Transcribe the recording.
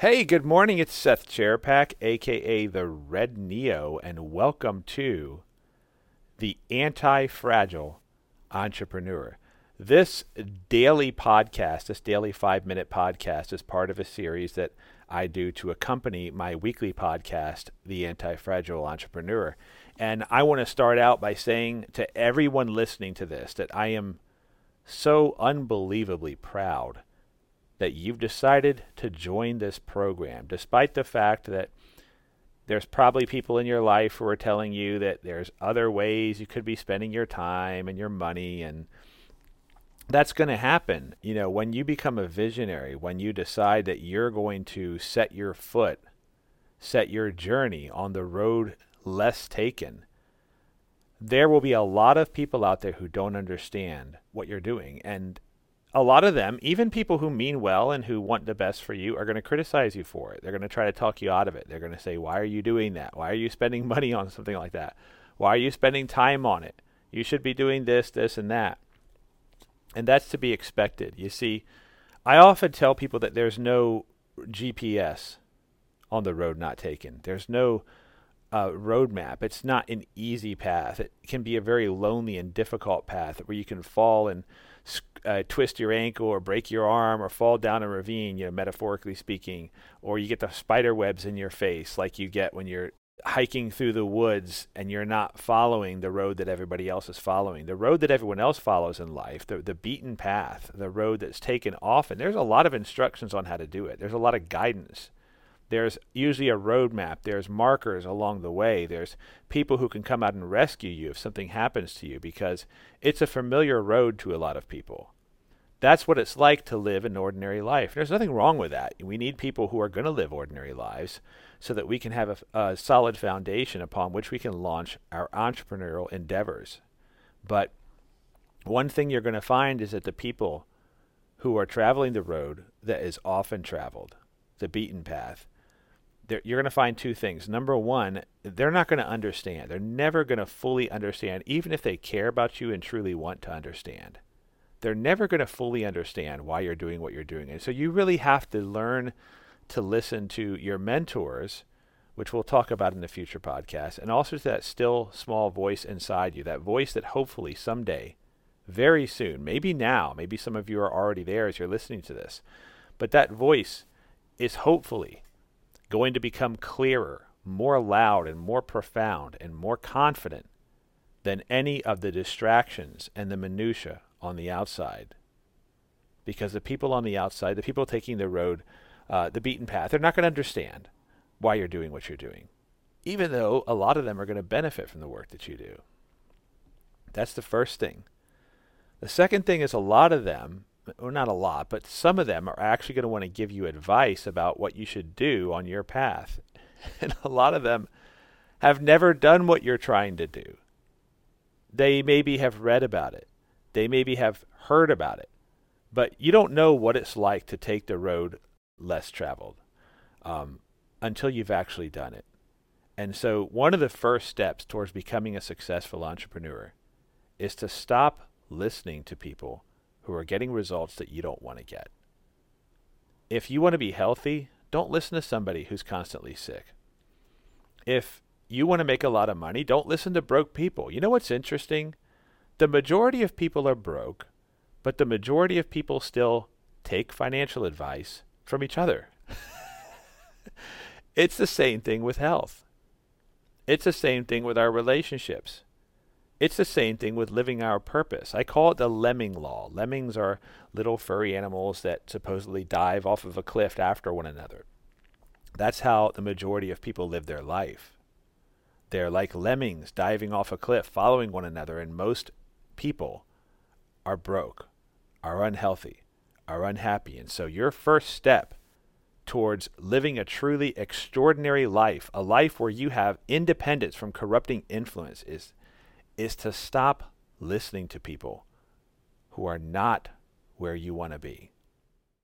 Hey, good morning. It's Seth Czerepak, aka the Red Neo, and welcome to the Anti Fragile Entrepreneur. This daily podcast, this daily five minute podcast, is part of a series that I do to accompany my weekly podcast, The Anti Fragile Entrepreneur. And I want to start out by saying to everyone listening to this that I am so unbelievably proud that you've decided to join this program, despite the fact that there's probably people in your life who are telling you that there's other ways you could be spending your time and your money and that's going to happen. You know when you become a visionary when you decide that you're going to set your foot set your journey on the road less taken there will be a lot of people out there who don't understand what you're doing. And a lot of them, even people who mean well and who want the best for you, are going to criticize you for it. They're going to try to talk you out of it. They're going to say, Why are you doing that? Why are you spending money on something like that? Why are you spending time on it? You should be doing this, this, and that. And that's to be expected. You see, I often tell people that there's no GPS on the road not taken. There's no uh, roadmap. It's not an easy path. It can be a very lonely and difficult path where you can fall and uh, twist your ankle or break your arm or fall down a ravine, you know, metaphorically speaking, or you get the spider webs in your face like you get when you're hiking through the woods and you're not following the road that everybody else is following. The road that everyone else follows in life, the, the beaten path, the road that's taken often, there's a lot of instructions on how to do it. There's a lot of guidance. There's usually a roadmap. There's markers along the way. There's people who can come out and rescue you if something happens to you because it's a familiar road to a lot of people. That's what it's like to live an ordinary life. There's nothing wrong with that. We need people who are going to live ordinary lives so that we can have a, a solid foundation upon which we can launch our entrepreneurial endeavors. But one thing you're going to find is that the people who are traveling the road that is often traveled, the beaten path, you're going to find two things. Number one, they're not going to understand. They're never going to fully understand, even if they care about you and truly want to understand. They're never going to fully understand why you're doing what you're doing. And so you really have to learn to listen to your mentors, which we'll talk about in the future podcast, and also to that still small voice inside you, that voice that hopefully someday, very soon, maybe now, maybe some of you are already there as you're listening to this, but that voice is hopefully going to become clearer, more loud, and more profound, and more confident than any of the distractions and the minutiae on the outside. Because the people on the outside, the people taking the road, uh, the beaten path, they're not going to understand why you're doing what you're doing, even though a lot of them are going to benefit from the work that you do. That's the first thing. The second thing is a lot of them well, not a lot, but some of them are actually going to want to give you advice about what you should do on your path. And a lot of them have never done what you're trying to do. They maybe have read about it, they maybe have heard about it, but you don't know what it's like to take the road less traveled um, until you've actually done it. And so, one of the first steps towards becoming a successful entrepreneur is to stop listening to people who are getting results that you don't want to get. If you want to be healthy, don't listen to somebody who's constantly sick. If you want to make a lot of money, don't listen to broke people. You know what's interesting? The majority of people are broke, but the majority of people still take financial advice from each other. it's the same thing with health. It's the same thing with our relationships. It's the same thing with living our purpose. I call it the lemming law. Lemmings are little furry animals that supposedly dive off of a cliff after one another. That's how the majority of people live their life. They're like lemmings diving off a cliff, following one another, and most people are broke, are unhealthy, are unhappy. And so your first step towards living a truly extraordinary life, a life where you have independence from corrupting influence, is is to stop listening to people who are not where you want to be.